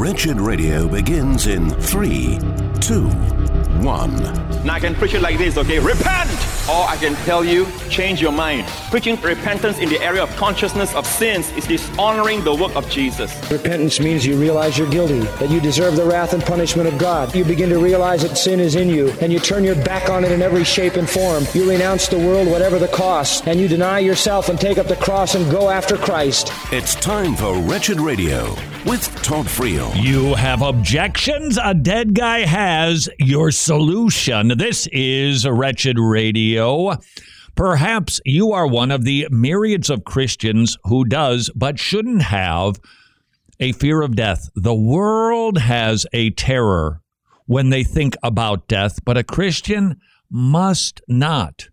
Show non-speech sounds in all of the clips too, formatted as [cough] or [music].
Wretched Radio begins in three, two, one. Now I can preach it like this, okay? Repent! Or I can tell you, change your mind. Preaching repentance in the area of consciousness of sins is dishonoring the work of Jesus. Repentance means you realize you're guilty, that you deserve the wrath and punishment of God. You begin to realize that sin is in you, and you turn your back on it in every shape and form. You renounce the world, whatever the cost, and you deny yourself and take up the cross and go after Christ. It's time for Wretched Radio with Todd Friel. You have objections? A dead guy has your solution. This is Wretched Radio. Perhaps you are one of the myriads of Christians who does but shouldn't have a fear of death. The world has a terror when they think about death, but a Christian must not.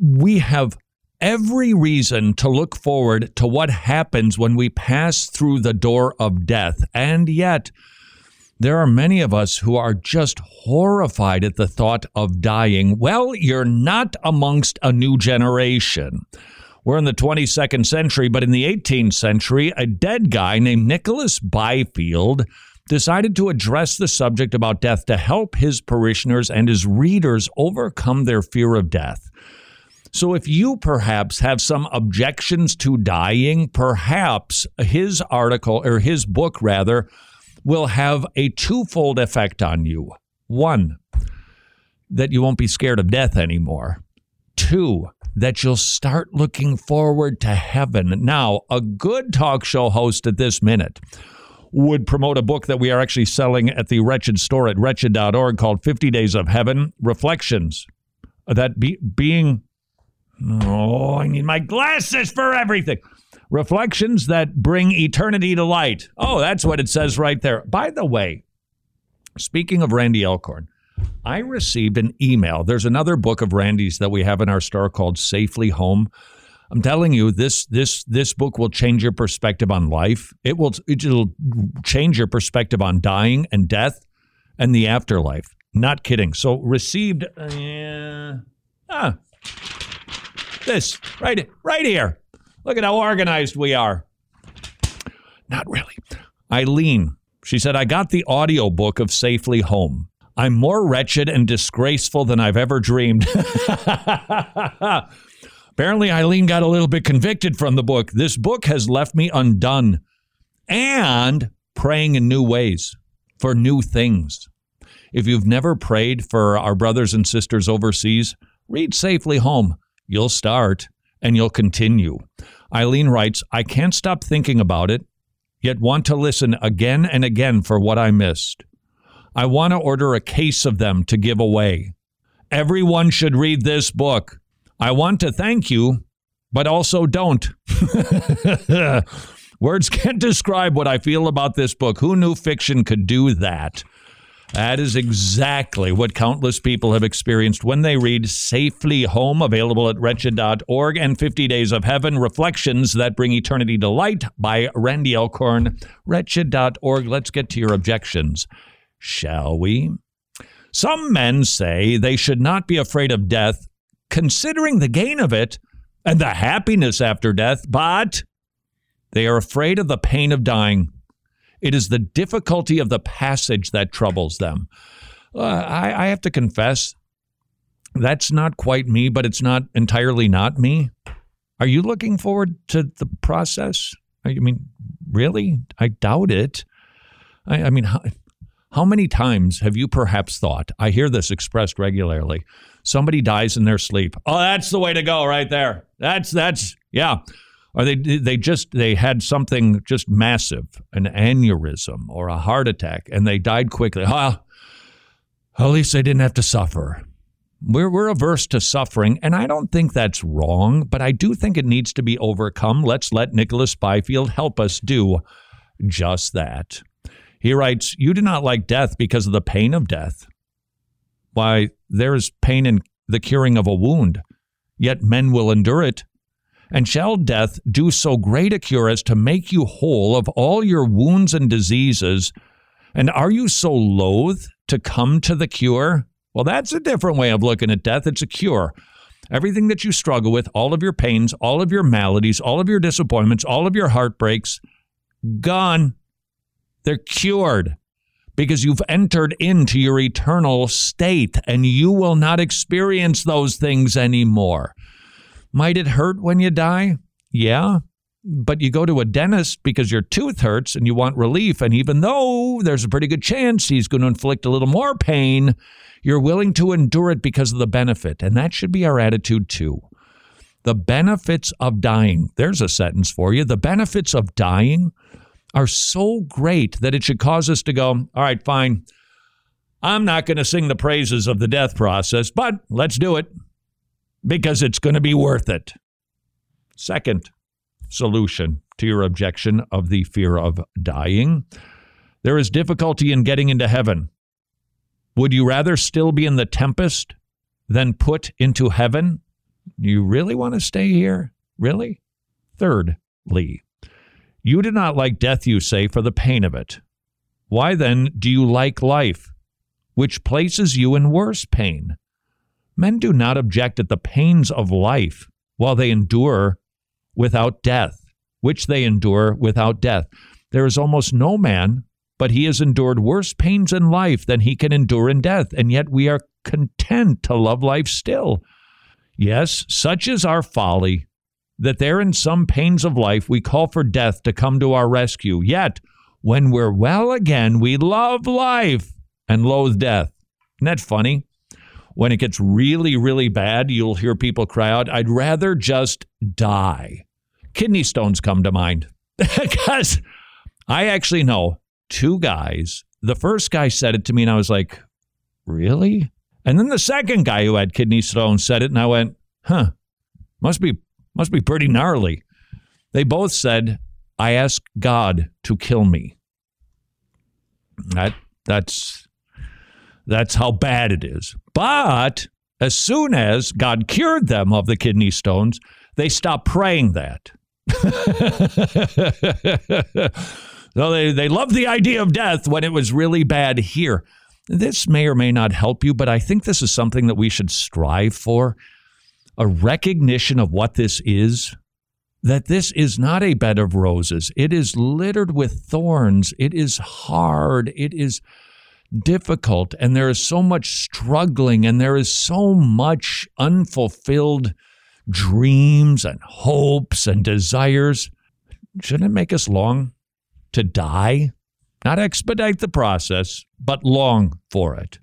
We have every reason to look forward to what happens when we pass through the door of death. And yet, there are many of us who are just horrified at the thought of dying. Well, you're not amongst a new generation. We're in the 22nd century, but in the 18th century, a dead guy named Nicholas Byfield decided to address the subject about death to help his parishioners and his readers overcome their fear of death. So, if you perhaps have some objections to dying, perhaps his article or his book, rather, will have a twofold effect on you. One, that you won't be scared of death anymore. Two, that you'll start looking forward to heaven. Now, a good talk show host at this minute would promote a book that we are actually selling at the Wretched store at wretched.org called 50 Days of Heaven Reflections. That be, being Oh, I need my glasses for everything. Reflections that bring eternity to light. Oh, that's what it says right there. By the way, speaking of Randy Alcorn, I received an email. There's another book of Randy's that we have in our store called Safely Home. I'm telling you, this this this book will change your perspective on life. It will it'll change your perspective on dying and death and the afterlife. Not kidding. So received. Uh, ah, this right right here. Look at how organized we are. Not really. Eileen, she said, I got the audio book of Safely Home. I'm more wretched and disgraceful than I've ever dreamed. [laughs] Apparently, Eileen got a little bit convicted from the book. This book has left me undone and praying in new ways for new things. If you've never prayed for our brothers and sisters overseas, read Safely Home. You'll start and you'll continue. Eileen writes, I can't stop thinking about it, yet want to listen again and again for what I missed. I want to order a case of them to give away. Everyone should read this book. I want to thank you, but also don't. [laughs] Words can't describe what I feel about this book. Who knew fiction could do that? That is exactly what countless people have experienced when they read Safely Home, available at wretched.org, and 50 Days of Heaven Reflections That Bring Eternity to Light by Randy Alcorn. Wretched.org. Let's get to your objections, shall we? Some men say they should not be afraid of death, considering the gain of it and the happiness after death, but they are afraid of the pain of dying. It is the difficulty of the passage that troubles them. Uh, I, I have to confess, that's not quite me, but it's not entirely not me. Are you looking forward to the process? I mean, really? I doubt it. I, I mean, how, how many times have you perhaps thought? I hear this expressed regularly. Somebody dies in their sleep. Oh, that's the way to go, right there. That's that's yeah or they they just they had something just massive, an aneurysm or a heart attack, and they died quickly. Well, at least they didn't have to suffer. We're we're averse to suffering, and I don't think that's wrong, but I do think it needs to be overcome. Let's let Nicholas Byfield help us do just that. He writes, "You do not like death because of the pain of death. Why, there is pain in the curing of a wound, yet men will endure it." And shall death do so great a cure as to make you whole of all your wounds and diseases? And are you so loath to come to the cure? Well, that's a different way of looking at death. It's a cure. Everything that you struggle with, all of your pains, all of your maladies, all of your disappointments, all of your heartbreaks, gone. They're cured because you've entered into your eternal state and you will not experience those things anymore. Might it hurt when you die? Yeah. But you go to a dentist because your tooth hurts and you want relief. And even though there's a pretty good chance he's going to inflict a little more pain, you're willing to endure it because of the benefit. And that should be our attitude too. The benefits of dying. There's a sentence for you. The benefits of dying are so great that it should cause us to go, all right, fine. I'm not going to sing the praises of the death process, but let's do it because it's going to be worth it. Second solution to your objection of the fear of dying there is difficulty in getting into heaven. Would you rather still be in the tempest than put into heaven? You really want to stay here? Really? Thirdly, you do not like death, you say, for the pain of it. Why then do you like life, which places you in worse pain? Men do not object at the pains of life while they endure without death, which they endure without death. There is almost no man, but he has endured worse pains in life than he can endure in death, and yet we are content to love life still. Yes, such is our folly that there in some pains of life we call for death to come to our rescue. Yet, when we're well again, we love life and loathe death. Isn't that funny? When it gets really, really bad, you'll hear people cry out, I'd rather just die. Kidney stones come to mind [laughs] because I actually know two guys. The first guy said it to me, and I was like, Really? And then the second guy who had kidney stones said it, and I went, Huh, must be must be pretty gnarly. They both said, I asked God to kill me. That that's that's how bad it is. But as soon as God cured them of the kidney stones, they stopped praying that. [laughs] so they, they loved the idea of death when it was really bad here. This may or may not help you, but I think this is something that we should strive for a recognition of what this is that this is not a bed of roses. It is littered with thorns. It is hard. It is difficult. And there is so much struggling and there is so much unfulfilled dreams and hopes and desires. Shouldn't it make us long to die? Not expedite the process, but long for it.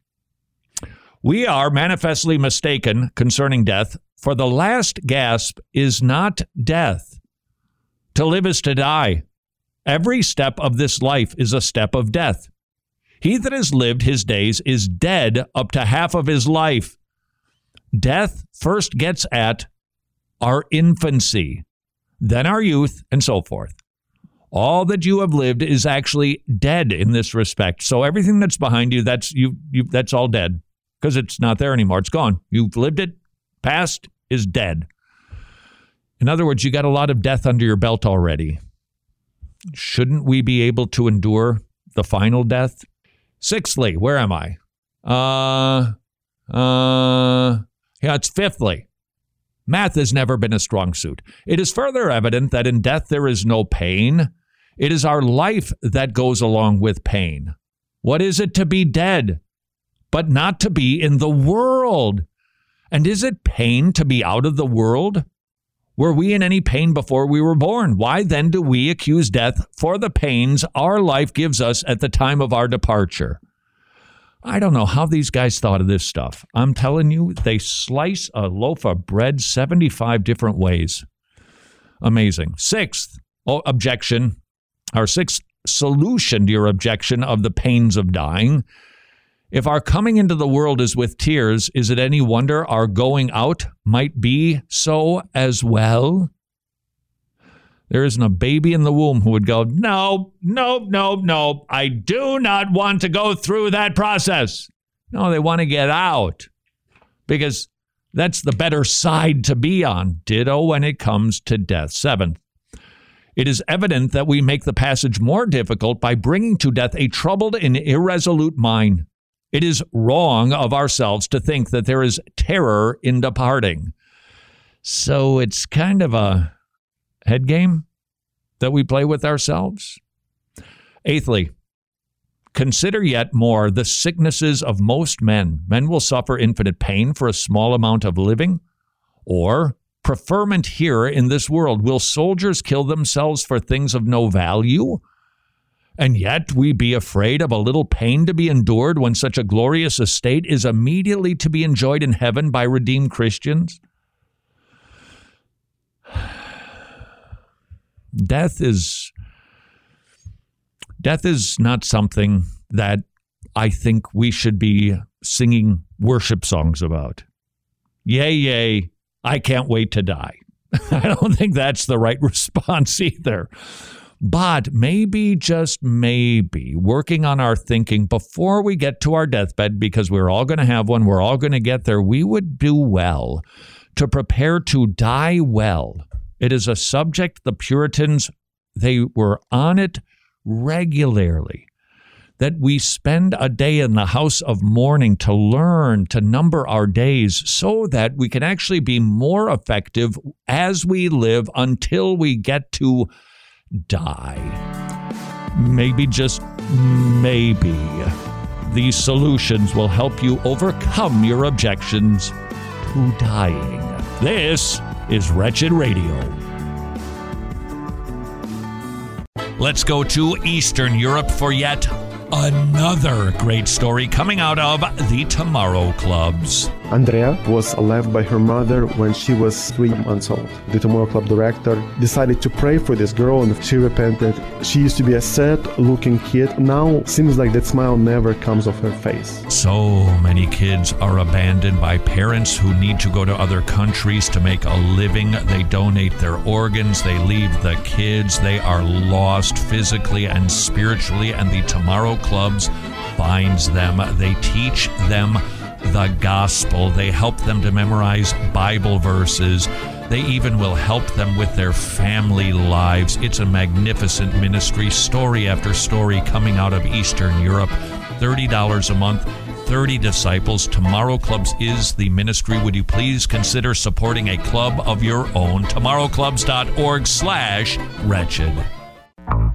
We are manifestly mistaken concerning death, for the last gasp is not death. To live is to die. Every step of this life is a step of death. He that has lived his days is dead up to half of his life. Death first gets at our infancy, then our youth, and so forth. All that you have lived is actually dead in this respect. So everything that's behind you, that's you, you that's all dead because it's not there anymore. It's gone. You've lived it. Past is dead. In other words, you got a lot of death under your belt already. Shouldn't we be able to endure the final death? Sixthly, where am I? Uh, uh, yeah, it's fifthly. Math has never been a strong suit. It is further evident that in death there is no pain. It is our life that goes along with pain. What is it to be dead? But not to be in the world. And is it pain to be out of the world? Were we in any pain before we were born? Why then do we accuse death for the pains our life gives us at the time of our departure? I don't know how these guys thought of this stuff. I'm telling you, they slice a loaf of bread 75 different ways. Amazing. Sixth oh, objection, our sixth solution to your objection of the pains of dying if our coming into the world is with tears, is it any wonder our going out might be so as well? There isn't a baby in the womb who would go, No, no, no, no, I do not want to go through that process. No, they want to get out because that's the better side to be on. Ditto when it comes to death. Seventh, it is evident that we make the passage more difficult by bringing to death a troubled and irresolute mind. It is wrong of ourselves to think that there is terror in departing. So it's kind of a head game that we play with ourselves. Eighthly, Consider yet more the sicknesses of most men. Men will suffer infinite pain for a small amount of living. Or, preferment here in this world. Will soldiers kill themselves for things of no value? And yet we be afraid of a little pain to be endured when such a glorious estate is immediately to be enjoyed in heaven by redeemed Christians? [sighs] Death is death is not something that I think we should be singing worship songs about. Yay, yay, I can't wait to die. [laughs] I don't think that's the right [laughs] response either. But maybe, just maybe, working on our thinking before we get to our deathbed, because we're all going to have one, we're all going to get there, we would do well to prepare to die well. It is a subject the Puritans, they were on it regularly that we spend a day in the house of mourning to learn to number our days so that we can actually be more effective as we live until we get to die. Maybe, just maybe, these solutions will help you overcome your objections to dying. This is Wretched Radio. Let's go to Eastern Europe for yet another great story coming out of the Tomorrow Clubs. Andrea was left by her mother when she was three months old. The Tomorrow Club director decided to pray for this girl and she repented. She used to be a sad looking kid. Now seems like that smile never comes off her face. So many kids are abandoned by parents who need to go to other countries to make a living. They donate their organs, they leave the kids, they are lost physically and spiritually, and the Tomorrow Clubs finds them. They teach them the gospel. They help them to memorize Bible verses. They even will help them with their family lives. It's a magnificent ministry, story after story coming out of Eastern Europe. $30 a month. 30 disciples. Tomorrow Clubs is the ministry. Would you please consider supporting a club of your own? Tomorrowclubs.org slash wretched.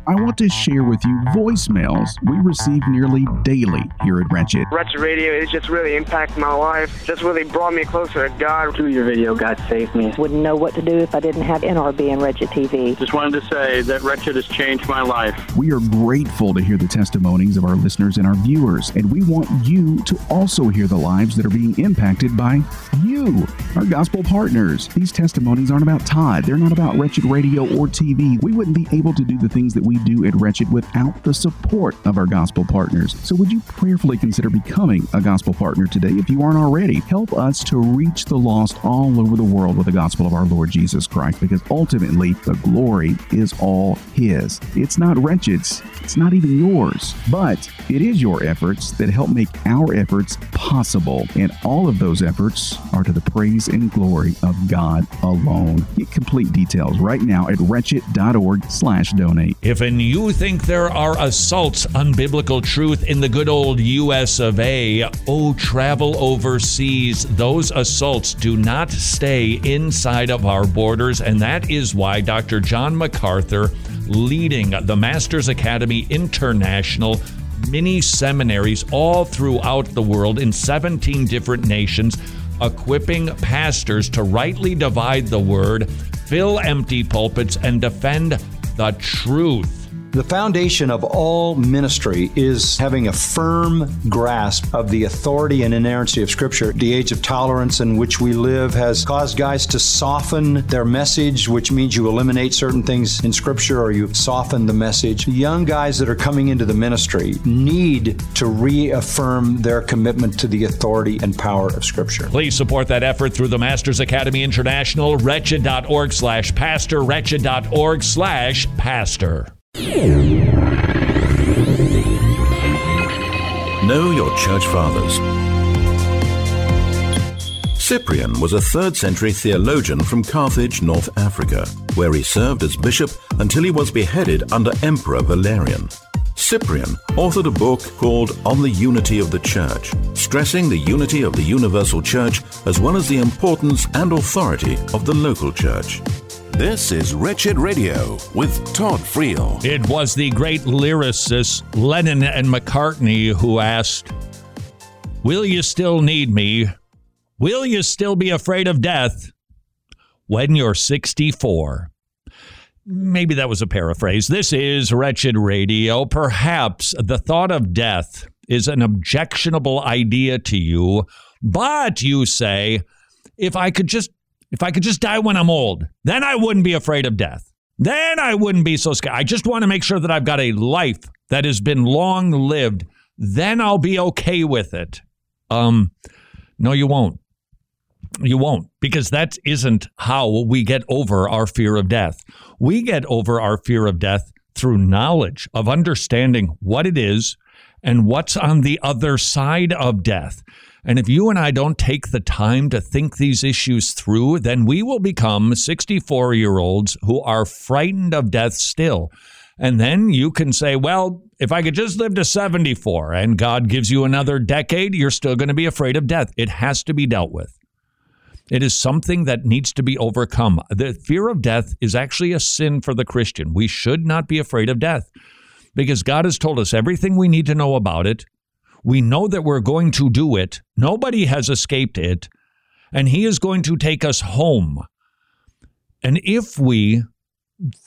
I want to share with you voicemails we receive nearly daily here at Wretched. Wretched Radio, it just really impacted my life. Just really brought me closer to God. Through your video, God saved me. Wouldn't know what to do if I didn't have NRB and Wretched TV. Just wanted to say that Wretched has changed my life. We are grateful to hear the testimonies of our listeners and our viewers, and we want you to also hear the lives that are being impacted by you, our gospel partners. These testimonies aren't about Todd, they're not about Wretched Radio or TV. We wouldn't be able to do the things that we do at Wretched without the support of our gospel partners. So, would you prayerfully consider becoming a gospel partner today if you aren't already? Help us to reach the lost all over the world with the gospel of our Lord Jesus Christ because ultimately the glory is all His. It's not Wretched's, it's not even yours, but it is your efforts that help make our efforts possible. And all of those efforts are to the praise and glory of God alone. Get complete details right now at wretched.org slash donate. If and you think there are assaults on biblical truth in the good old US of A, oh, travel overseas. Those assaults do not stay inside of our borders, and that is why Dr. John MacArthur, leading the Masters Academy International, mini seminaries all throughout the world in 17 different nations, equipping pastors to rightly divide the word, fill empty pulpits, and defend the truth. The foundation of all ministry is having a firm grasp of the authority and inerrancy of Scripture. The age of tolerance in which we live has caused guys to soften their message, which means you eliminate certain things in Scripture or you soften the message. Young guys that are coming into the ministry need to reaffirm their commitment to the authority and power of Scripture. Please support that effort through the Masters Academy International, wretched.org slash pastor, wretched.org slash pastor. Know your church fathers. Cyprian was a 3rd century theologian from Carthage, North Africa, where he served as bishop until he was beheaded under Emperor Valerian. Cyprian authored a book called On the Unity of the Church, stressing the unity of the universal church as well as the importance and authority of the local church. This is Wretched Radio with Todd Friel. It was the great lyricist Lennon and McCartney who asked, Will you still need me? Will you still be afraid of death when you're 64? Maybe that was a paraphrase. This is Wretched Radio. Perhaps the thought of death is an objectionable idea to you, but you say, if I could just if I could just die when I'm old, then I wouldn't be afraid of death. Then I wouldn't be so scared. I just want to make sure that I've got a life that has been long lived. Then I'll be okay with it. Um, no, you won't. You won't, because that isn't how we get over our fear of death. We get over our fear of death through knowledge of understanding what it is and what's on the other side of death. And if you and I don't take the time to think these issues through, then we will become 64 year olds who are frightened of death still. And then you can say, well, if I could just live to 74 and God gives you another decade, you're still going to be afraid of death. It has to be dealt with. It is something that needs to be overcome. The fear of death is actually a sin for the Christian. We should not be afraid of death because God has told us everything we need to know about it. We know that we're going to do it. Nobody has escaped it. And He is going to take us home. And if we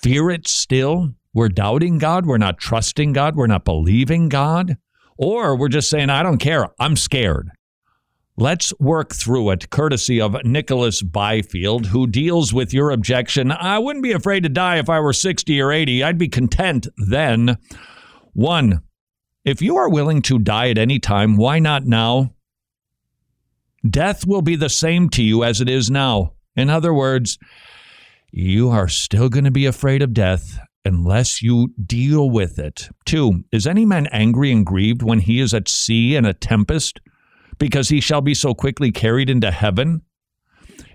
fear it still, we're doubting God, we're not trusting God, we're not believing God, or we're just saying, I don't care, I'm scared. Let's work through it, courtesy of Nicholas Byfield, who deals with your objection. I wouldn't be afraid to die if I were 60 or 80. I'd be content then. One, if you are willing to die at any time, why not now? Death will be the same to you as it is now. In other words, you are still going to be afraid of death unless you deal with it. Two, is any man angry and grieved when he is at sea in a tempest, because he shall be so quickly carried into heaven?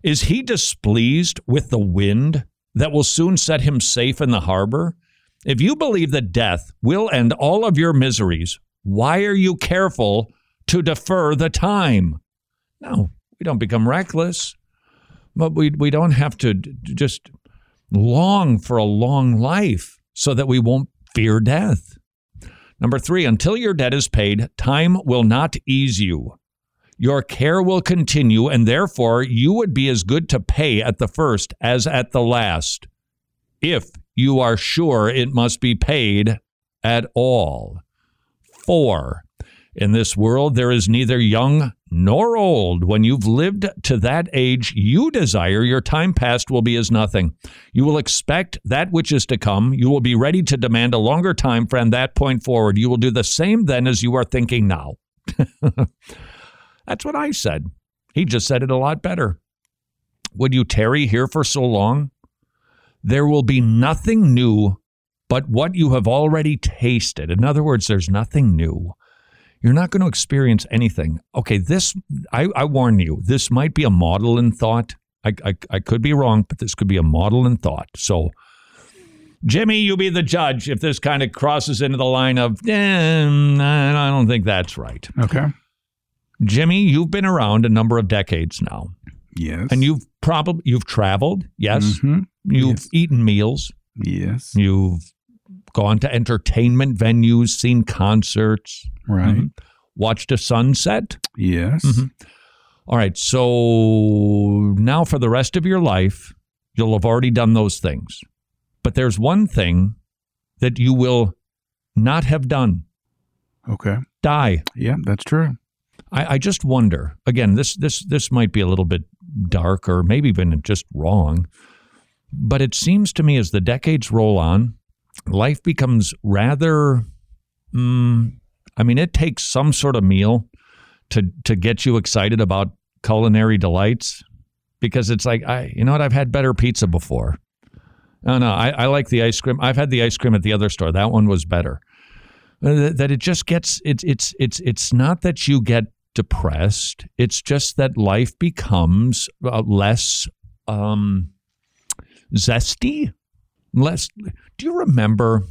Is he displeased with the wind that will soon set him safe in the harbor? If you believe that death will end all of your miseries, why are you careful to defer the time? No, we don't become reckless, but we, we don't have to just long for a long life so that we won't fear death. Number three, until your debt is paid, time will not ease you. Your care will continue, and therefore you would be as good to pay at the first as at the last, if you are sure it must be paid at all. Four, in this world there is neither young nor old. When you've lived to that age you desire, your time past will be as nothing. You will expect that which is to come. You will be ready to demand a longer time from that point forward. You will do the same then as you are thinking now. [laughs] That's what I said. He just said it a lot better. Would you tarry here for so long? There will be nothing new but what you have already tasted. In other words, there's nothing new you're not going to experience anything. Okay, this, I, I warn you, this might be a model in thought. I, I, I could be wrong, but this could be a model in thought. So, Jimmy, you be the judge if this kind of crosses into the line of, eh, I don't think that's right. Okay. Jimmy, you've been around a number of decades now. Yes. And you've probably you've traveled, yes. Mhm. You've Yes. eaten meals. Yes. You've gone to entertainment venues, seen concerts, Right. Mhm. watched a sunset. Yes. Mhm. All right. So now for the rest of your life, you'll have already done those things. But there's one thing that you will not have done Okay. die. Yeah, that's true. I, I just wonder. Again, this this this might be a little bit dark or maybe even just wrong, but it seems to me as the decades roll on, life becomes rather. Mm, I mean, it takes some sort of meal to to get you excited about culinary delights because it's like I, you know what, I've had better pizza before. No, no, I, I like the ice cream. I've had the ice cream at the other store. That one was better. Uh, That that it just gets it's it's it's it's not that you get depressed. It's just that life becomes uh, less um, zesty. Less. Do you remember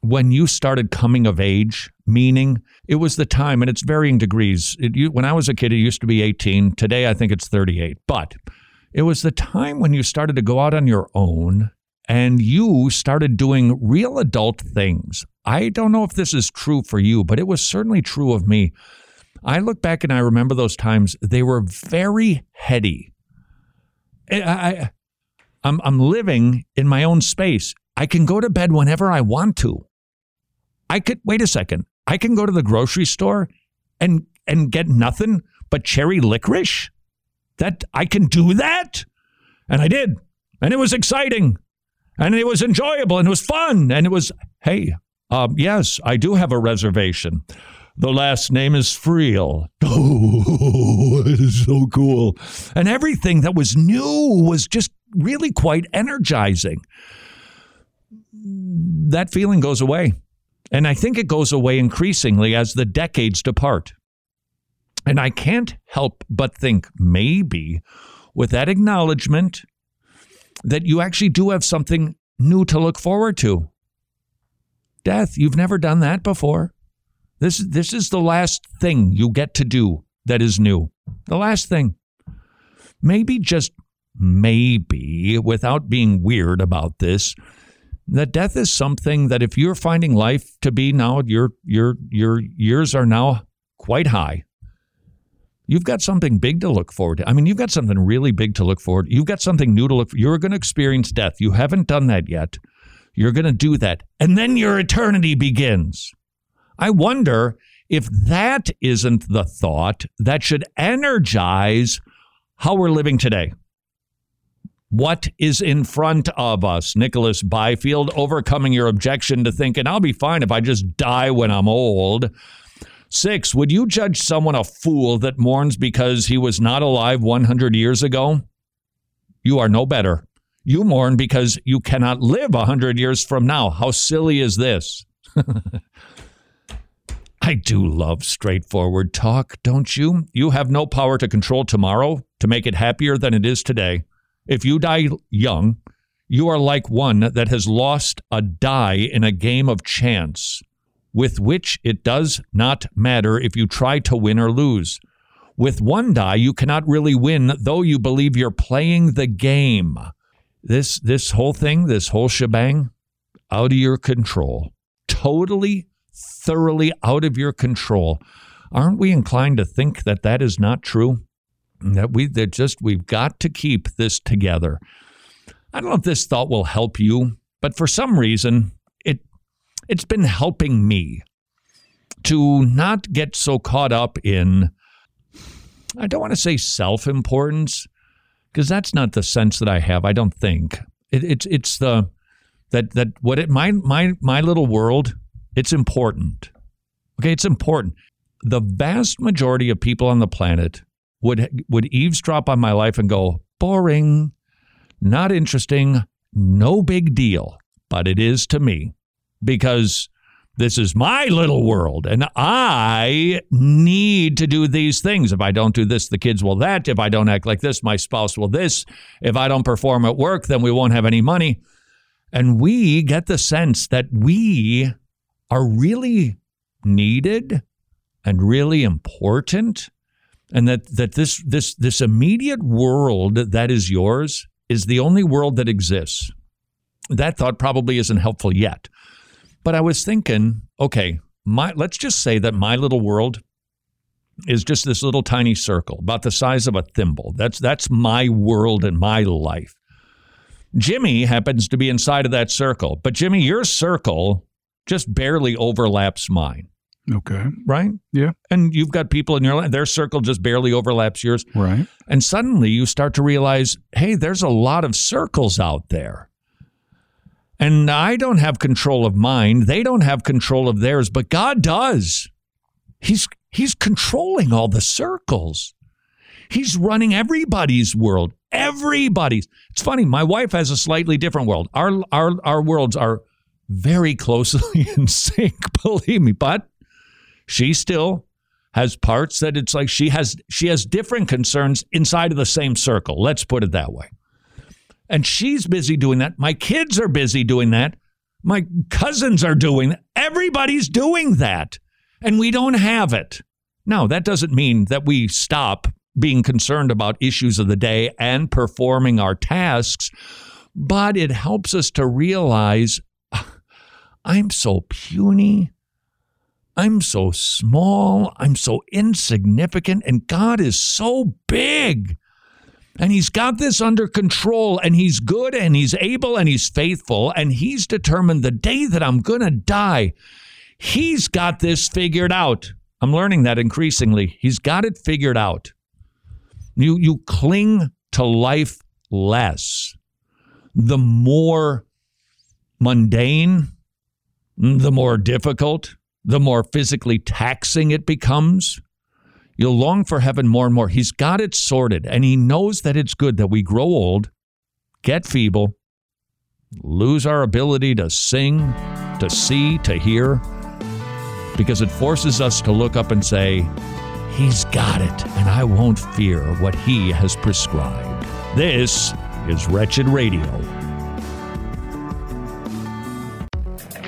when you started coming of age? Meaning, it was the time, and it's varying degrees. It, you, when I was a kid, it used to be 18. Today, I think it's 38. But It was the time when you started to go out on your own and you started doing real adult things. I don't know if this is true for you, but it was certainly true of me. I look back and I remember those times. They were very heady. Eh, I, I, I'm, I'm living in my own space. I can go to bed whenever I want to. I could wait a second. I can go to the grocery store and and get nothing but cherry licorice. That I can do that, and I did, and it was exciting, and it was enjoyable, and it was fun, and it was hey, um, yes, I do have a reservation. The last name is Friel. [laughs] Oh, it is so cool. And everything that was new was just really quite energizing. That feeling goes away. And I think it goes away increasingly as the decades depart. And I can't help but think maybe with that acknowledgement that you actually do have something new to look forward to. Death, you've never done that before. This, this is the last thing you get to do that is new. The last thing. Maybe just maybe, without being weird about this, that death is something that if you're finding life to be now, your your your years are now quite high. You've got something big to look forward to. I mean, you've got something really big to look forward. You've got something new to look. For. You're going to experience death. You haven't done that yet. You're going to do that, and then your eternity begins. I wonder if that isn't the thought that should energize how we're living today. What is in front of us? Nicholas Byfield, overcoming your objection to thinking, I'll be fine if I just die when I'm old. Six, would you judge someone a fool that mourns because he was not alive 100 years ago? You are no better. You mourn because you cannot live 100 years from now. How silly is this? [laughs] I do love straightforward talk, don't you? You have no power to control tomorrow to make it happier than it is today. If you die young, you are like one that has lost a die in a game of chance, with which it does not matter if you try to win or lose. With one die, you cannot really win, though you believe you're playing the game. This this whole thing, this whole shebang, out of your control. Totally, thoroughly out of your control. Aren't we inclined to think that that is not true? That we that just we've got to keep this together. I don't know if this thought will help you, but for some reason it it's been helping me to not get so caught up in I don't want to say self-importance because that's not the sense that I have. I don't think it, it's it's the that that what it my my my little world. It's important. Okay, it's important. The vast majority of people on the planet would would eavesdrop on my life and go boring, not interesting, no big deal, but it is to me because this is my little world and I need to do these things. If I don't do this, the kids will that. If I don't act like this, my spouse will this. If I don't perform at work, then we won't have any money. And we get the sense that we are really needed and really important and that that this this this immediate world that is yours is the only world that exists. That thought probably isn't helpful yet. But I was thinking, okay, my let's just say that my little world is just this little tiny circle about the size of a thimble. That's that's my world and my life. Jimmy happens to be inside of that circle, but Jimmy, your circle just barely overlaps mine. Okay. Right? Yeah. And you've got people in your life, their circle just barely overlaps yours. Right. And suddenly you start to realize, hey, there's a lot of circles out there. And I don't have control of mine. They don't have control of theirs, but God does. He's he's controlling all the circles. He's running everybody's world. Everybody's. It's funny, my wife has a slightly different world. Our our our worlds are very closely [laughs] in sync, believe me. But she still has parts that it's like she has she has different concerns inside of the same circle. Let's put it that way. And she's busy doing that. My kids are busy doing that. My cousins are doing. Everybody's doing that. And we don't have it. Now, that doesn't mean that we stop being concerned about issues of the day and performing our tasks, but it helps us to realize ah, I'm so puny. I'm so small. I'm so insignificant. And God is so big. And He's got this under control. And He's good and He's able and He's faithful. And He's determined the day that I'm going to die, He's got this figured out. I'm learning that increasingly. He's got it figured out. You, you cling to life less. The more mundane, the more difficult, the more physically taxing it becomes. You'll long for heaven more and more. He's got it sorted, and He knows that it's good that we grow old, get feeble, lose our ability to sing, to see, to hear, because it forces us to look up and say, He's got it, and I won't fear what He has prescribed. This is Wretched Radio.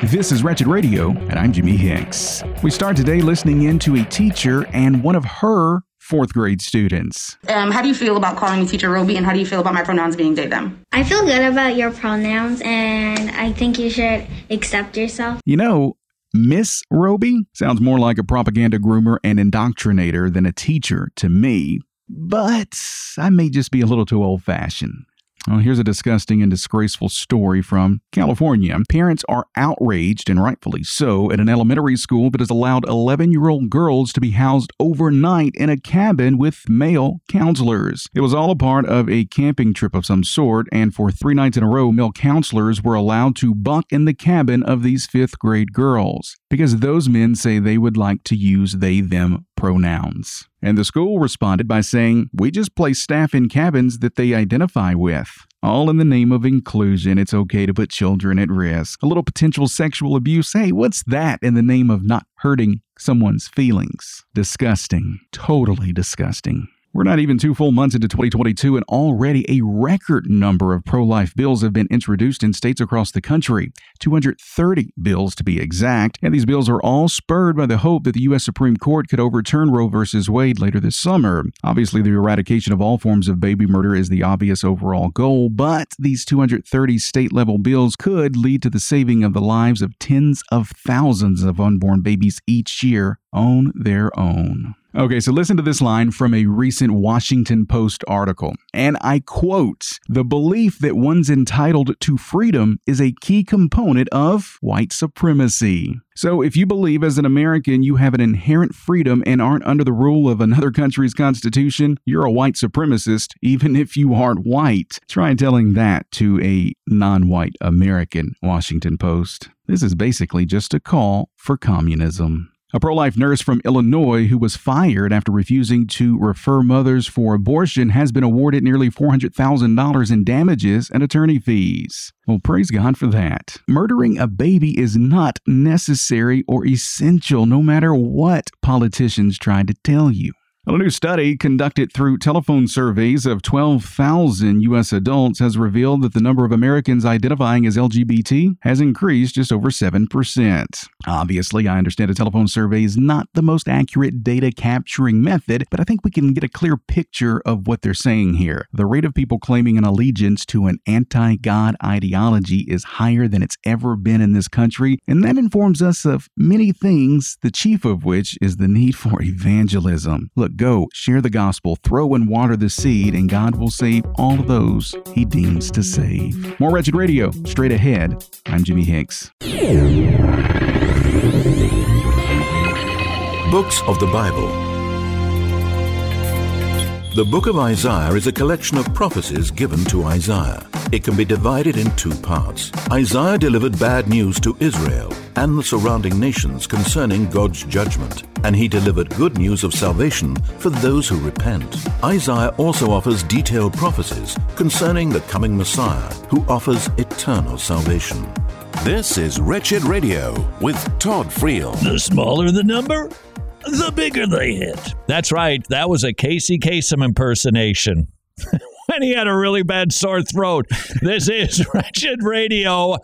This is Wretched Radio, and I'm Jimmy Hicks. We start today listening in to a teacher and one of her fourth grade students. Um, how do you feel about calling me teacher Roby, and how do you feel about my pronouns being they, them? I feel good about your pronouns, and I think you should accept yourself. You know, Miss Roby sounds more like a propaganda groomer and indoctrinator than a teacher to me, but I may just be a little too old fashioned. Well, here's a disgusting and disgraceful story from California. Parents are outraged, and rightfully so, at an elementary school that has allowed 11 year old girls to be housed overnight in a cabin with male counselors. It was all a part of a camping trip of some sort, and for three nights in a row, male counselors were allowed to bunk in the cabin of these fifth grade girls because those men say they would like to use they them pronouns. And the school responded by saying, We just place staff in cabins that they identify with. All in the name of inclusion. It's okay to put children at risk. A little potential sexual abuse. Hey, what's that in the name of not hurting someone's feelings? Disgusting. Totally disgusting. We're not even two full months into 2022, and already a record number of pro life bills have been introduced in states across the country 230 bills to be exact. And these bills are all spurred by the hope that the U.S. Supreme Court could overturn Roe v. Wade later this summer. Obviously, the eradication of all forms of baby murder is the obvious overall goal, but these 230 state level bills could lead to the saving of the lives of tens of thousands of unborn babies each year on their own. Okay, so listen to this line from a recent Washington Post article. And I quote The belief that one's entitled to freedom is a key component of white supremacy. So, if you believe as an American you have an inherent freedom and aren't under the rule of another country's constitution, you're a white supremacist, even if you aren't white. Try telling that to a non white American, Washington Post. This is basically just a call for communism. A pro life nurse from Illinois who was fired after refusing to refer mothers for abortion has been awarded nearly $400,000 in damages and attorney fees. Well, praise God for that. Murdering a baby is not necessary or essential, no matter what politicians try to tell you. A new study conducted through telephone surveys of 12,000 U.S. adults has revealed that the number of Americans identifying as LGBT has increased just over 7%. Obviously, I understand a telephone survey is not the most accurate data capturing method, but I think we can get a clear picture of what they're saying here. The rate of people claiming an allegiance to an anti God ideology is higher than it's ever been in this country, and that informs us of many things, the chief of which is the need for evangelism. Look, go, share the gospel, throw and water the seed, and God will save all of those he deems to save. More Wretched Radio, straight ahead. I'm Jimmy Hicks. Books of the Bible. The book of Isaiah is a collection of prophecies given to Isaiah. It can be divided in two parts. Isaiah delivered bad news to Israel and the surrounding nations concerning God's judgment, and he delivered good news of salvation for those who repent. Isaiah also offers detailed prophecies concerning the coming Messiah who offers eternal salvation. This is Wretched Radio with Todd Friel. The smaller the number, the bigger they hit. That's right. That was a Casey Kasem impersonation. [laughs] when and he had a really bad sore throat. This is [laughs] Wretched Radio.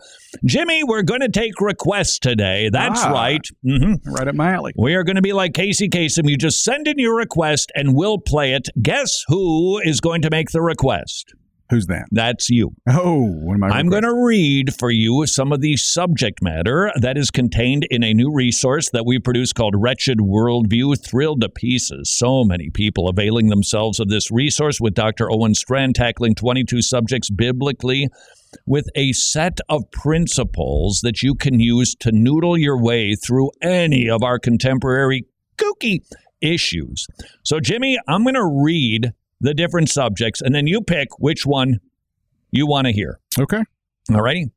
Jimmy, we're going to take requests today. That's Ah. right. hmm Right at my alley. We are going to be like Casey Kasem. You just send in your request and we'll play it. Guess who is going to make the request? Who's that? That's you. Oh, what am I? I'm going to read for you some of the subject matter that is contained in a new resource that we produce called Wretched Worldview. Thrilled to pieces. So many people availing themselves of this resource with Dr. Owen Strachan tackling 22 subjects biblically with a set of principles that you can use to noodle your way through any of our contemporary kooky issues. So, Jimmy, I'm going to read the different subjects and then you pick which one you want to hear. Okay. All righty.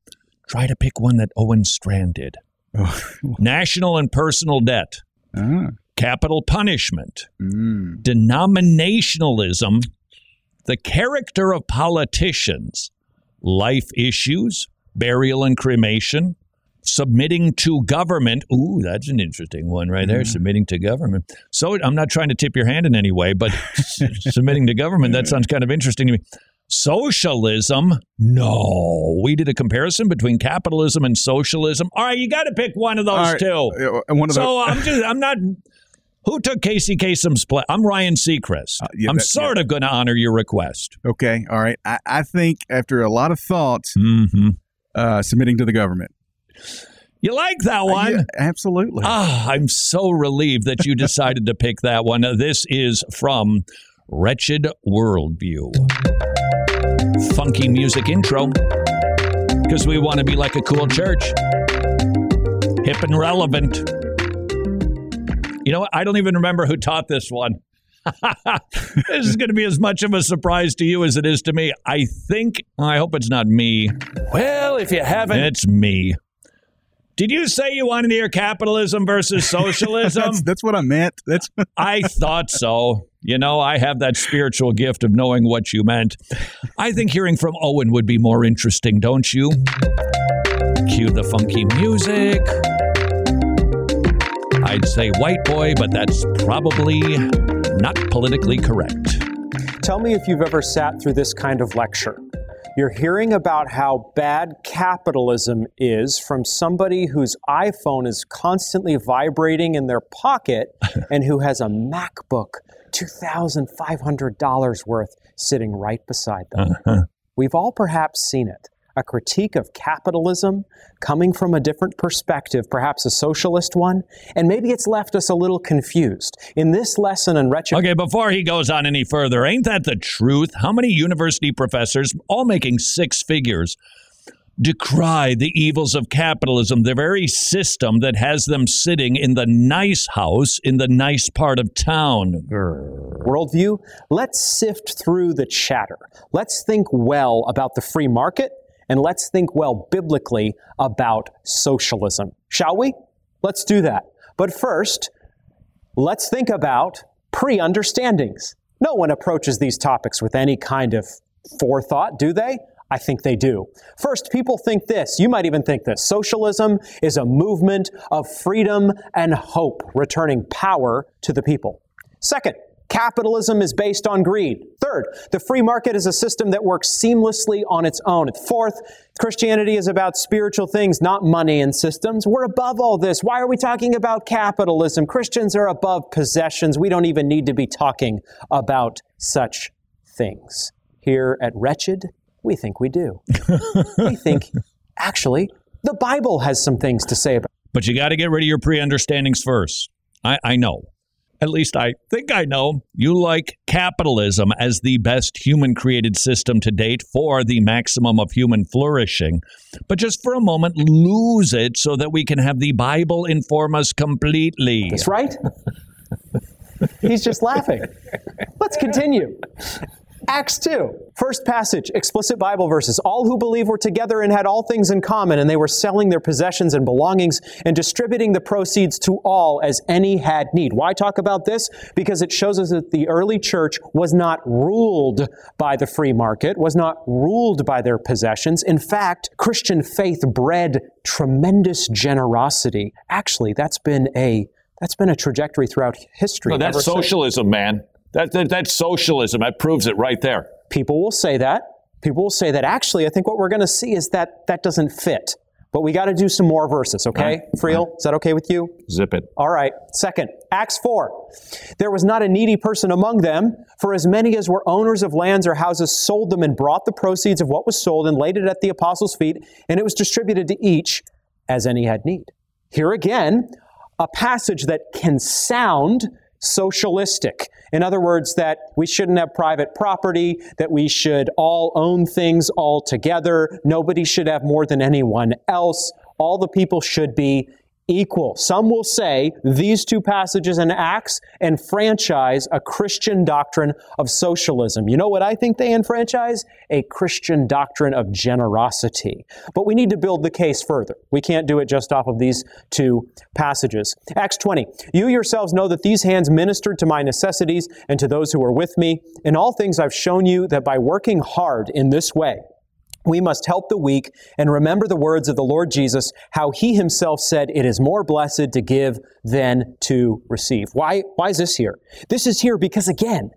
Try to pick one that Owen Strachan did. [laughs] National and personal debt. Ah. Capital punishment. Mm. Denominationalism. The character of politicians. Life issues. Burial and cremation. Submitting to government. Ooh, that's an interesting one right there. Submitting to government. So I'm not trying to tip your hand in any way, but [laughs] submitting to government, that sounds kind of interesting to me. Socialism? No. We did a comparison between capitalism and socialism. All right, you got to pick one of those right, two. one of so the- I'm just, I'm not. Who took Casey Kasem's place? I'm Ryan Seacrest. Uh, yeah, I'm that- sort of going to honor your request. Okay. All right. I, I think after a lot of thoughts, Mm-hmm. uh, submitting to the government. You like that one? Yeah, absolutely. Ah, I'm so relieved that you decided to pick that one. Uh, This is from Wretched Worldview. Funky music intro. Because we want to be like a cool church. Hip and relevant. You know what? I don't even remember who taught this one. [laughs] this is going to be as much of a surprise to you as it is to me. I think, I hope it's not me. Well, if you haven't, it's me. Did you say you wanted to hear capitalism versus [laughs] socialism? that's, that's what I meant. That's [laughs] I thought so. You know, I have that spiritual gift of knowing what you meant. I think hearing from Owen would be more interesting, don't you? Cue the funky music. I'd say white boy, but that's probably not politically correct. Tell me if you've ever sat through this kind of lecture. You're hearing about how bad capitalism is from somebody whose iPhone is constantly vibrating in their pocket [laughs] and who has a MacBook $2,500 worth sitting right beside them. Uh-huh. We've all perhaps seen it. A critique of capitalism coming from a different perspective, perhaps a socialist one, and maybe it's left us a little confused. In this lesson in Wretched Okay, before he goes on any further, ain't that the truth? How many university professors, all making six figures, decry the evils of capitalism, the very system that has them sitting in the nice house in the nice part of town? worldview, let's sift through the chatter. Let's think well about the free market and let's think well biblically about socialism. Shall we? Let's do that. But first, let's think about pre understandings. No one approaches these topics with any kind of forethought, do they? I think they do. First, people think this. You might even think this. Socialism is a movement of freedom and hope, returning power to the people. Second, capitalism is based on greed. Third, the free market is a system that works seamlessly on its own. Fourth, Christianity is about spiritual things, not money and systems. We're above all this. Why are we talking about capitalism? Christians are above possessions. We don't even need to be talking about such things. Here at Wretched, we think we do. [laughs] we think, actually, the Bible has some things to say about But you got to get rid of your pre understandings first. I, I know. At least I think I know. You like capitalism as the best human created system to date for the maximum of human flourishing. But just for a moment, lose it so that we can have the Bible inform us completely. That's right. [laughs] He's just laughing. Let's continue. Acts 2, first passage, explicit Bible verses. All who believe were together and had all things in common, and they were selling their possessions and belongings and distributing the proceeds to all as any had need. Why talk about this? Because it shows us that the early church was not ruled by the free market, was not ruled by their possessions. In fact, Christian faith bred tremendous generosity. Actually, that's been a that's been a trajectory throughout history. No, that's socialism, man. That, that, that's socialism. That proves it right there. People will say that. People will say that. Actually, I think what we're going to see is that that doesn't fit. But we got to do some more verses, okay? Right. Friel, is that okay with you? Zip it. All right. Second, Acts 4. There was not a needy person among them, for as many as were owners of lands or houses sold them and brought the proceeds of what was sold and laid it at the apostles' feet, and it was distributed to each as any had need. Here again, a passage that can sound socialistic. In other words, that we shouldn't have private property, that we should all own things all together, nobody should have more than anyone else, all the people should be equal. Some will say these two passages in Acts enfranchise a Christian doctrine of socialism. You know what I think they enfranchise? A Christian doctrine of generosity. But we need to build the case further. We can't do it just off of these two passages. Acts 20. You yourselves know that these hands ministered to my necessities and to those who were with me. In all things I've shown you that by working hard in this way, we must help the weak and remember the words of the Lord Jesus, how he himself said, It is more blessed to give than to receive. Why, why is this here? This is here because, again,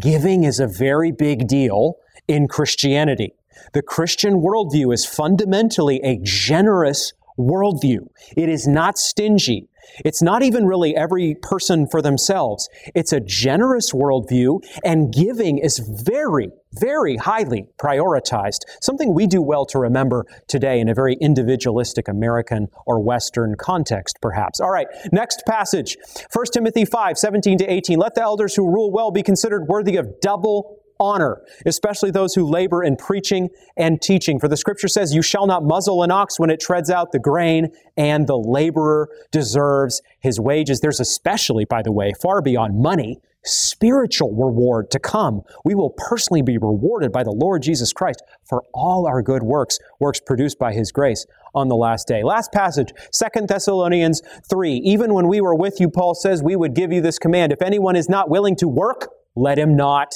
giving is a very big deal in Christianity. The Christian worldview is fundamentally a generous worldview. It is not stingy. It's not even really every person for themselves. It's a generous worldview, and giving is very, very highly prioritized. Something we do well to remember today in a very individualistic American or Western context, perhaps. All right, next passage 1 Timothy 5 17 to 18. Let the elders who rule well be considered worthy of double honor, especially those who labor in preaching and teaching. For the scripture says, You shall not muzzle an ox when it treads out the grain, and the laborer deserves his wages. There's especially, by the way, far beyond money, spiritual reward to come. We will personally be rewarded by the Lord Jesus Christ for all our good works, works produced by his grace on the last day. Last passage, Second Thessalonians 3. Even when we were with you, Paul says, we would give you this command. If anyone is not willing to work, let him not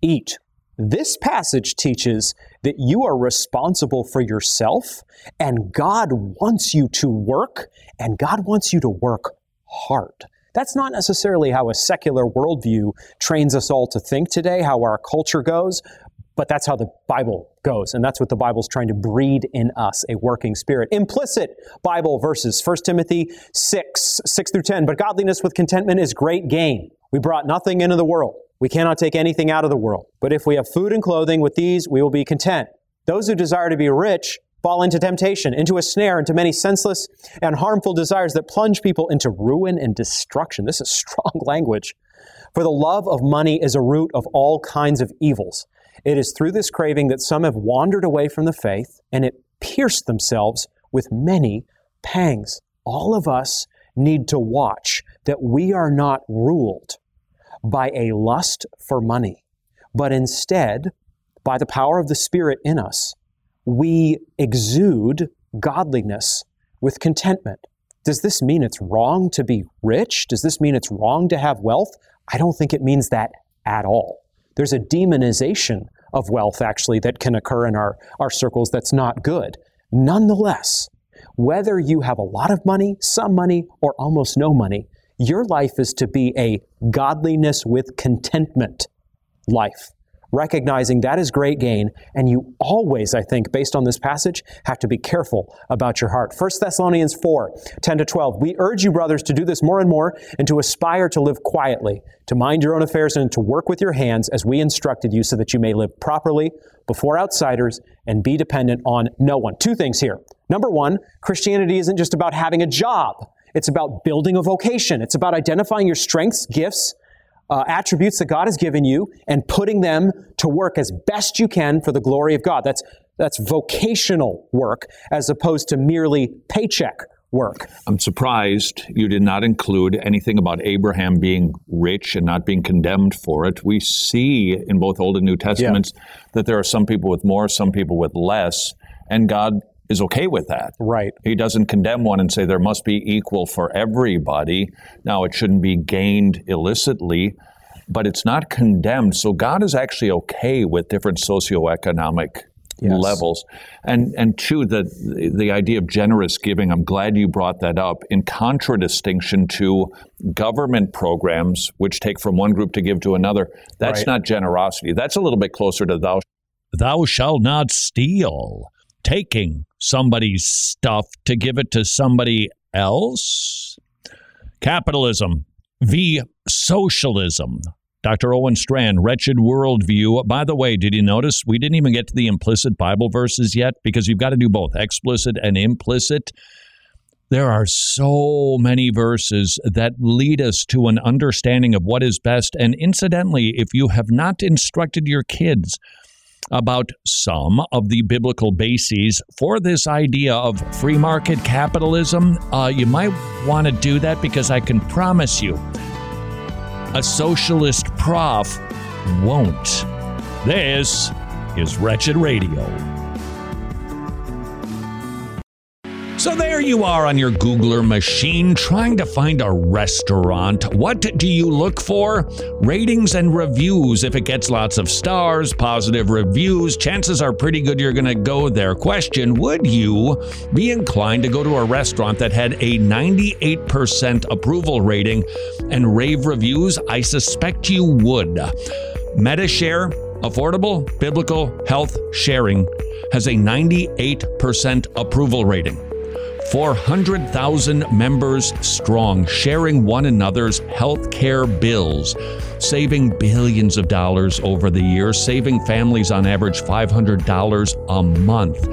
eat. This passage teaches that you are responsible for yourself, and God wants you to work, and God wants you to work hard. That's not necessarily how a secular worldview trains us all to think today, how our culture goes, but that's how the Bible goes. And that's what the Bible's trying to breed in us a working spirit. Implicit Bible verses 1 Timothy 6, 6 through 10. But godliness with contentment is great gain. We brought nothing into the world. We cannot take anything out of the world. But if we have food and clothing, with these we will be content. Those who desire to be rich fall into temptation, into a snare, into many senseless and harmful desires that plunge people into ruin and destruction. This is [laughs] strong language. For the love of money is a root of all kinds of evils. It is through this craving that some have wandered away from the faith, and it pierced themselves with many pangs. All of us need to watch that we are not ruled by a lust for money, but instead, by the power of the Spirit in us, we exude godliness with contentment. Does this mean it's wrong to be rich? Does this mean it's wrong to have wealth? I don't think it means that at all. There's a demonization of wealth, actually, that can occur in our, our circles that's not good. Nonetheless, whether you have a lot of money, some money, or almost no money, your life is to be a godliness with contentment life recognizing that is great gain. And you always, I think, based on this passage, have to be careful about your heart. 1 Thessalonians 4 10 to 12. We urge you, brothers, to do this more and more and to aspire to live quietly, to mind your own affairs, and to work with your hands as we instructed you, so that you may live properly before outsiders and be dependent on no one. Two things here. Number one, Christianity isn't just about having a job. It's about building a vocation. It's about identifying your strengths, gifts, uh, attributes that God has given you and putting them to work as best you can for the glory of God. That's, that's vocational work as opposed to merely paycheck work. I'm surprised you did not include anything about Abraham being rich and not being condemned for it. We see in both Old and New Testaments yeah. that there are some people with more, some people with less, and God is okay with that. Right. He doesn't condemn one and say there must be equal for everybody. Now, it shouldn't be gained illicitly, but it's not condemned. So God is actually okay with different socioeconomic Yes. levels. And and two, the the idea of generous giving. I'm glad you brought that up. In contradistinction to government programs, which take from one group to give to another, that's Right. not generosity. That's a little bit closer to thou thou shalt not steal. Taking somebody's stuff to give it to somebody else. Capitalism v. socialism. Dr. Owen Strachan, Wretched Worldview. By the way, did you notice we didn't even get to the implicit Bible verses yet? Because you've got to do both explicit and implicit. There are so many verses that lead us to an understanding of what is best. And incidentally, if you have not instructed your kids about some of the biblical bases for this idea of free market capitalism, uh, you might want to do that because I can promise you a socialist prof won't. This is Wretched Radio. So there you are on your Googler machine trying to find a restaurant. What do you look for? Ratings and reviews. If it gets lots of stars, positive reviews, chances are pretty good you're going to go there. Question Would you be inclined to go to a restaurant that had a 98% approval rating and rave reviews? I suspect you would. Medi-Share, affordable biblical health sharing, has a 98% approval rating. 400,000 members strong, sharing one another's healthcare bills, saving billions of dollars over the years, saving families on average $500 a month.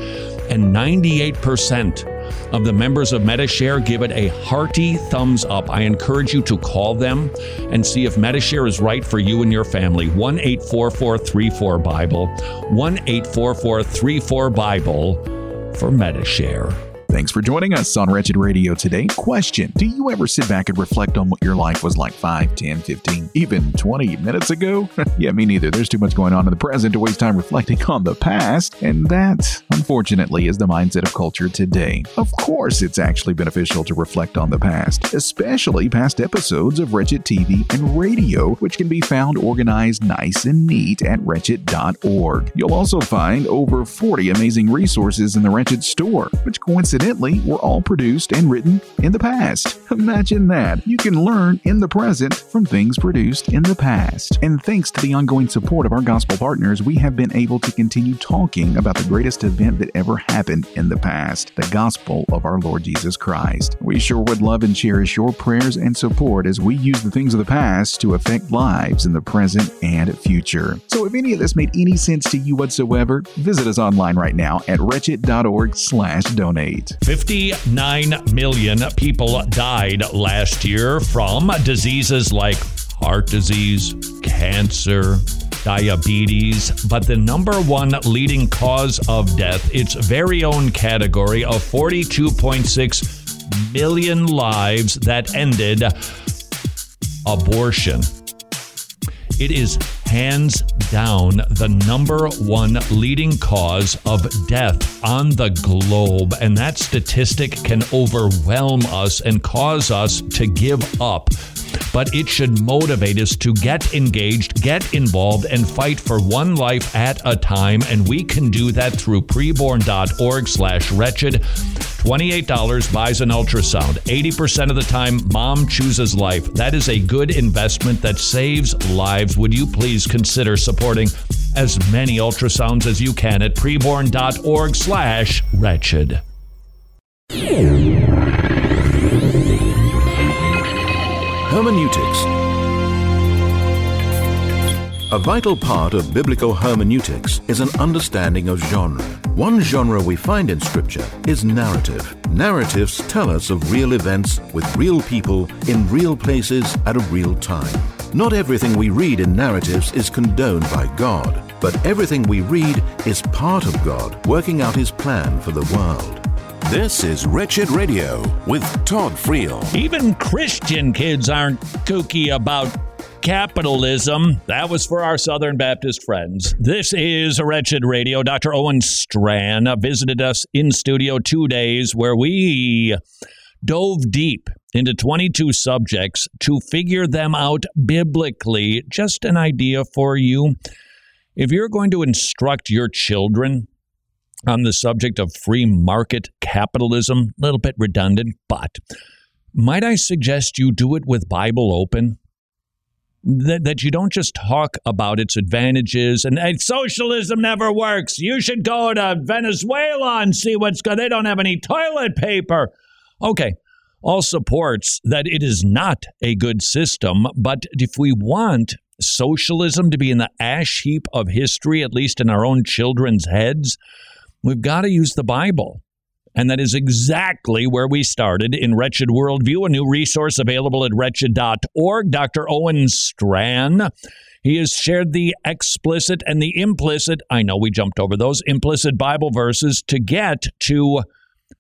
And 98% of the members of Medi-Share give it a hearty thumbs up. I encourage you to call them and see if Medi-Share is right for you and your family. 1 844 Bible, 1 844 Bible for Medi-Share. Thanks for joining us on Wretched Radio today. Question Do you ever sit back and reflect on what your life was like 5, 10, 15, even 20 minutes ago? [laughs] yeah, me neither. There's too much going on in the present to waste time reflecting on the past. And that, unfortunately, is the mindset of culture today. Of course, it's actually beneficial to reflect on the past, especially past episodes of Wretched TV and radio, which can be found organized nice and neat at wretched.org. You'll also find over 40 amazing resources in the Wretched store, which coincidentally were all produced and written in the past. Imagine that. You can learn in the present from things produced in the past. And thanks to the ongoing support of our gospel partners, we have been able to continue talking about the greatest event that ever happened in the past the gospel of our Lord Jesus Christ. We sure would love and cherish your prayers and support as we use the things of the past to affect lives in the present and future. So if any of this made any sense to you whatsoever, visit us online right now at wretched.org slash donate. 59 million people died last year from diseases like heart disease, cancer, diabetes, but the number one leading cause of death, its very own category of 42.6 million lives that ended abortion. It is hands down the number one leading cause of death on the globe. And that statistic can overwhelm us and cause us to give up. But it should motivate us to get engaged, get involved, and fight for one life at a time. And we can do that through preborn.org slash wretched. $28 buys an ultrasound. 80% of the time, mom chooses life. That is a good investment that saves lives. Would you please consider supporting as many ultrasounds as you can at preborn.org slash wretched. Hermeneutics. A vital part of biblical hermeneutics is an understanding of genre. One genre we find in Scripture is narrative. Narratives tell us of real events with real people in real places at a real time. Not everything we read in narratives is condoned by God, but everything we read is part of God working out His plan for the world. This is Wretched Radio with Todd Friel. Even Christian kids aren't kooky about capitalism. That was for our Southern Baptist friends. This is Wretched Radio. Dr. Owen Strachan visited us in studio two days where we dove deep into 22 subjects to figure them out biblically. Just an idea for you. If you're going to instruct your children on the subject of free market capitalism. A little bit redundant, but might I suggest you do it with Bible open? That, that you don't just talk about its advantages and socialism never works. You should go to Venezuela and see what's good. They don't have any toilet paper. Okay, all supports that it is not a good system, but if we want socialism to be in the ash heap of history, at least in our own children's heads, we've got to use the Bible. And that is exactly where we started in Wretched Worldview, a new resource available at wretched.org. Dr. Owen Strachan. He has shared the explicit and the implicit, I know we jumped over those implicit Bible verses to get to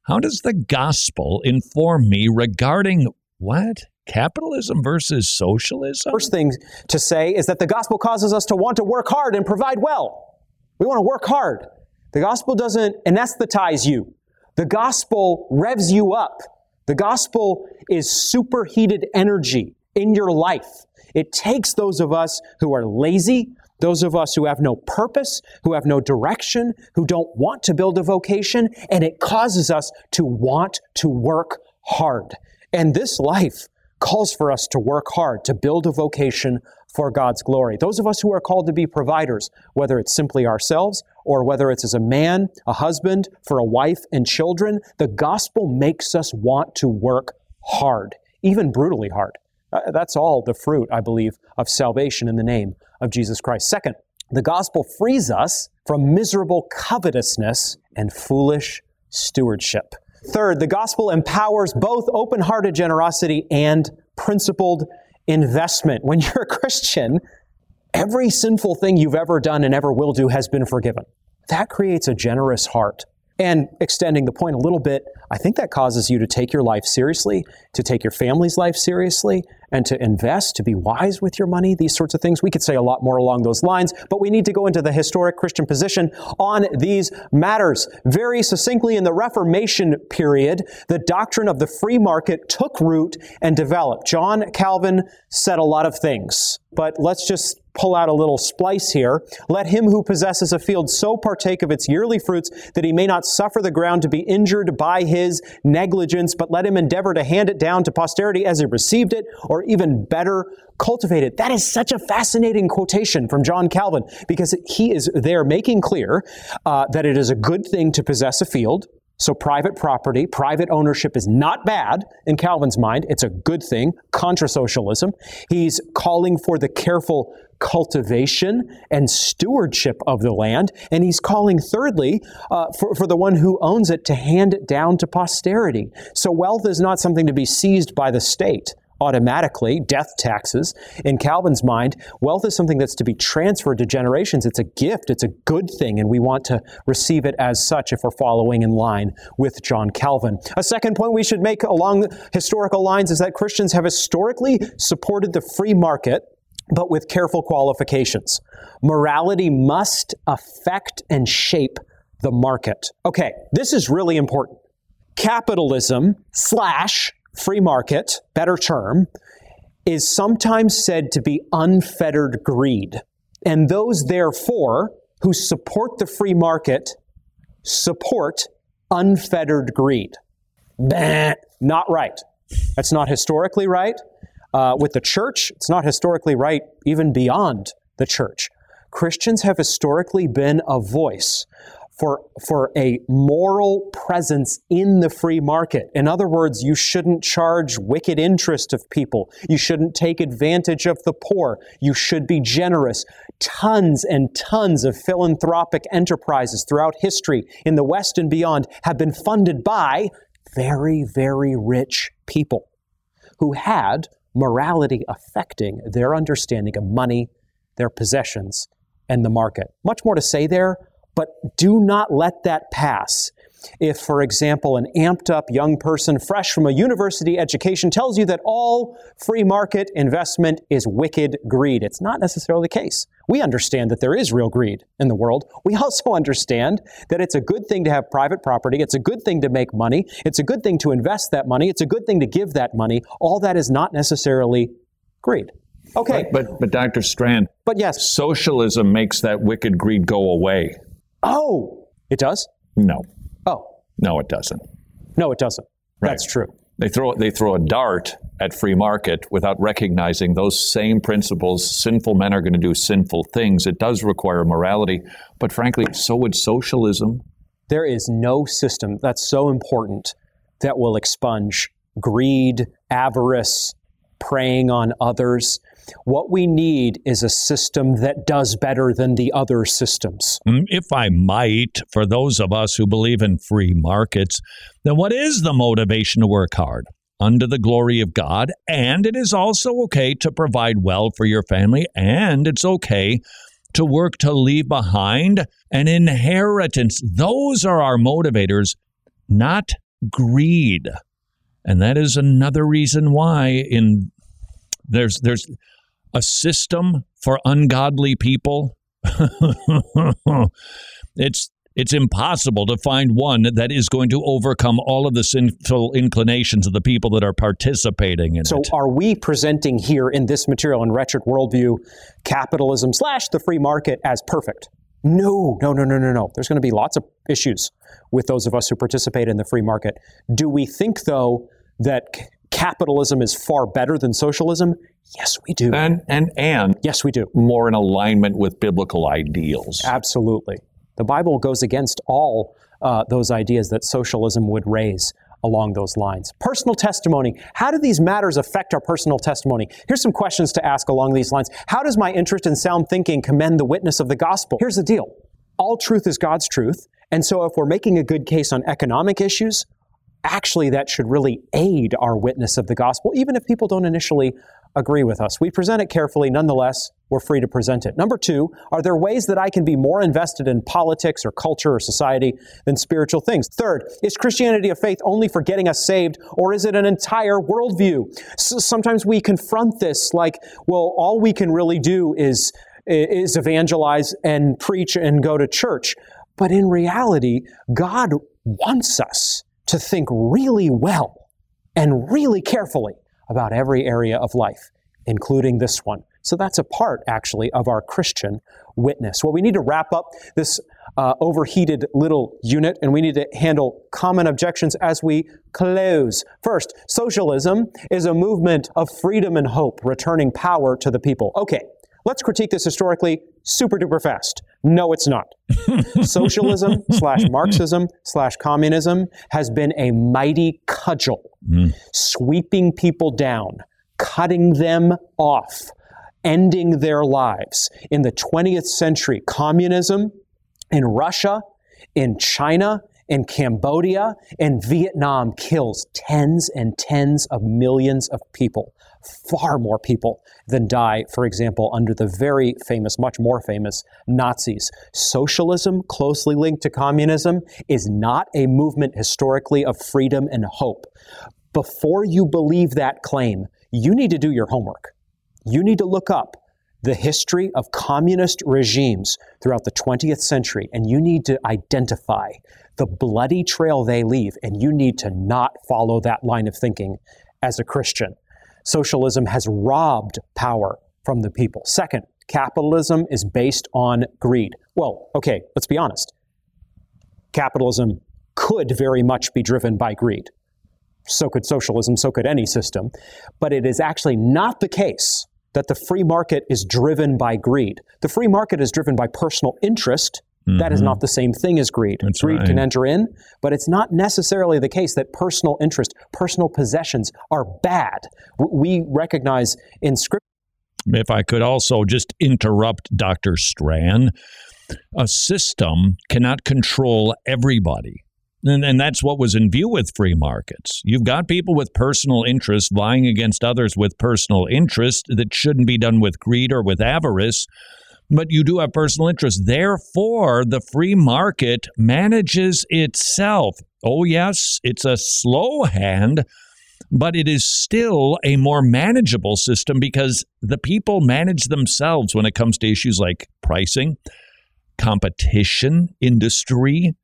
how does the gospel inform me regarding what? Capitalism versus socialism? First thing to say is that the gospel causes us to want to work hard and provide well. We want to work hard. The gospel doesn't anesthetize you. The gospel revs you up. The gospel is superheated energy in your life. It takes those of us who are lazy, those of us who have no purpose, who have no direction, who don't want to build a vocation, and it causes us to want to work hard. And this life calls for us to work hard, to build a vocation for God's glory. Those of us who are called to be providers, whether it's simply ourselves or whether it's as a man, a husband, for a wife and children, the gospel makes us want to work hard, even brutally hard. Uh, that's all the fruit, I believe, of salvation in the name of Jesus Christ. Second, the gospel frees us from miserable covetousness and foolish stewardship. Third, the gospel empowers both open hearted generosity and principled investment. When [laughs] you're a Christian, every sinful thing you've ever done and ever will do has been forgiven. That creates a generous heart. And extending the point a little bit, I think that causes you to take your life seriously, to take your family's life seriously, and to invest, to be wise with your money, these sorts of things. We could say a lot more along those lines, but we need to go into the historic Christian position on these matters. Very succinctly, in the Reformation period, the doctrine of the free market took root and developed. John Calvin said a lot of things, but let's just pull out a little splice here. Let him who possesses a field so partake of its yearly fruits that he may not suffer the ground to be injured by his negligence, but let him endeavor to hand it down to posterity as he received it, or even better, cultivate it. That is such a fascinating quotation from John Calvin because he is there making clear uh, that it is a good thing to possess a field. So, private property, private ownership is not bad in Calvin's mind. It's a good thing, contra socialism. He's calling for the careful cultivation and stewardship of the land. And he's calling, thirdly, uh, for, for the one who owns it to hand it down to posterity. So, wealth is not something to be seized by the state automatically, death taxes. In Calvin's mind, wealth is something that's to be transferred to generations. It's a gift, it's a good thing, and we want to receive it as such if we're following in line with John Calvin. A second point we should make along historical lines is that Christians have historically supported the free market but with careful qualifications. Morality must affect and shape the market. Okay, this is really important. Capitalism slash free market, better term, is sometimes said to be unfettered greed. And those, therefore, who support the free market support unfettered greed. Bah, not right. That's not historically right. Uh, with the church, it's not historically right even beyond the church. Christians have historically been a voice for, for a moral presence in the free market. In other words, you shouldn't charge wicked interest of people. You shouldn't take advantage of the poor. You should be generous. Tons and tons of philanthropic enterprises throughout history in the West and beyond have been funded by very, very rich people who had morality affecting their understanding of money, their possessions, and the market. Much more to say there, but do not let that pass. If, for example, an amped up young person fresh from a university education tells you that all free market investment is wicked greed, it's not necessarily the case. We understand that there is real greed in the world. We also understand that it's a good thing to have private property. It's a good thing to make money. It's a good thing to invest that money. It's a good thing to give that money. All that is not necessarily greed. Okay. But, but, but Dr. Strachan. But yes. Socialism makes that wicked greed go away. Oh, it does? No. Oh. No, it doesn't. No, it doesn't. Right. That's true. They throw they throw a dart at free market without recognizing those same principles. Sinful men are going to do sinful things. It does require morality, but frankly, so would socialism. There is no system that's so important that will expunge greed, avarice, preying on others. What we need is a system that does better than the other systems. Mm, If I might, for those of us who believe in free markets, then what is the motivation to work hard? Under the glory of God. And it is also okay to provide well for your family. And it's okay to work to leave behind an inheritance. Those are our motivators, not greed. And that is another reason why in there's there's a system for ungodly people. [laughs] it's it's impossible to find one that is going to overcome all of the sinful inclinations of the people that are participating in So, it. So, are we presenting here in this material in Wretched Worldview capitalism slash the free market as perfect? No, no, no, no, no, no. There's going to be lots of issues with those of us who participate in the free market. Do we think, though, that capitalism is far better than socialism? Yes, we do. And and and yes, we do. More in alignment with biblical ideals. Absolutely. The Bible goes against all uh, those ideas that socialism would raise along those lines. Personal testimony. How do these matters affect our personal testimony? Here's some questions to ask along these lines. How does my interest in sound thinking commend the witness of the gospel? Here's the deal all truth is God's truth. And so if we're making a good case on economic issues, actually that should really aid our witness of the gospel, even if people don't initially agree with us. We present it carefully, nonetheless, we're free to present it. Number two, are there ways that I can be more invested in politics or culture or society than spiritual things? Third, is Christianity a faith only for getting us saved, or is it an entire worldview? S- sometimes we confront this like, well, all we can really do is is evangelize and preach and go to church. But in reality, God wants us to think really well and really carefully about every area of life, including this one. So that's a part, actually, of our Christian witness. Well, we need to wrap up this uh, overheated little unit and we need to handle common objections as we close. First, socialism is a movement of freedom and hope, returning power to the people. Okay, let's critique this historically super duper fast. No, it's not. [laughs] Socialism slash [laughs] Marxism slash communism has been a mighty cudgel, hmm. sweeping people down, cutting them off, ending their lives. In the 20th century, communism in Russia, in China, in Cambodia, and Vietnam kills tens and tens of millions of people. Far more people than die, for example, under the very famous, much more famous Nazis. Socialism, closely linked to communism, is not a movement historically of freedom and hope. Before you believe that claim, you need to do your homework. You need to look up the history of communist regimes throughout the 20th century, and you need to identify the bloody trail they leave, and you need to not follow that line of thinking as a Christian. Socialism has robbed power from the people. Second, capitalism is based on greed. Well, okay, let's be honest. Capitalism could very much be driven by greed. So could socialism, so could any system. But it is actually not the case that the free market is driven by greed. The free market is driven by personal interest. That is Mhm. not the same thing as greed. That's greed right. can enter in, but it's not necessarily the case that personal interest, personal possessions are bad. We recognize in Scripture. if I could also just interrupt Dr. Strachan, a system cannot control everybody. And, and that's what was in view with free markets. You've got people with personal interests vying against others with personal interest that shouldn't be done with greed or with avarice, but you do have personal interest. Therefore, the free market manages itself. Oh, yes, it's a slow hand, but it is still a more manageable system because the people manage themselves when it comes to issues like pricing, competition, industry.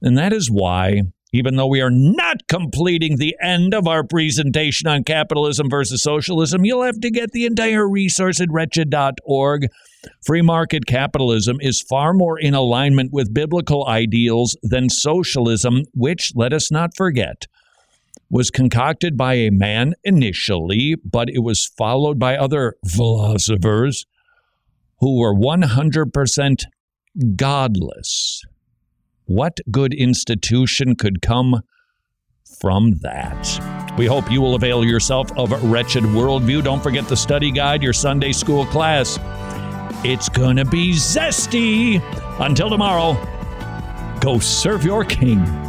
And that is why even though we are not completing the end of our presentation on capitalism versus socialism, you'll have to get the entire resource at wretched.org. Free market capitalism is far more in alignment with biblical ideals than socialism, which, let us not forget, was concocted by a man initially, but it was followed by other philosophers who were 100% godless. What good institution could come from that? We hope you will avail yourself of Wretched Worldview. Don't forget the study guide, your Sunday school class. It's going to be zesty. Until tomorrow, go serve your king.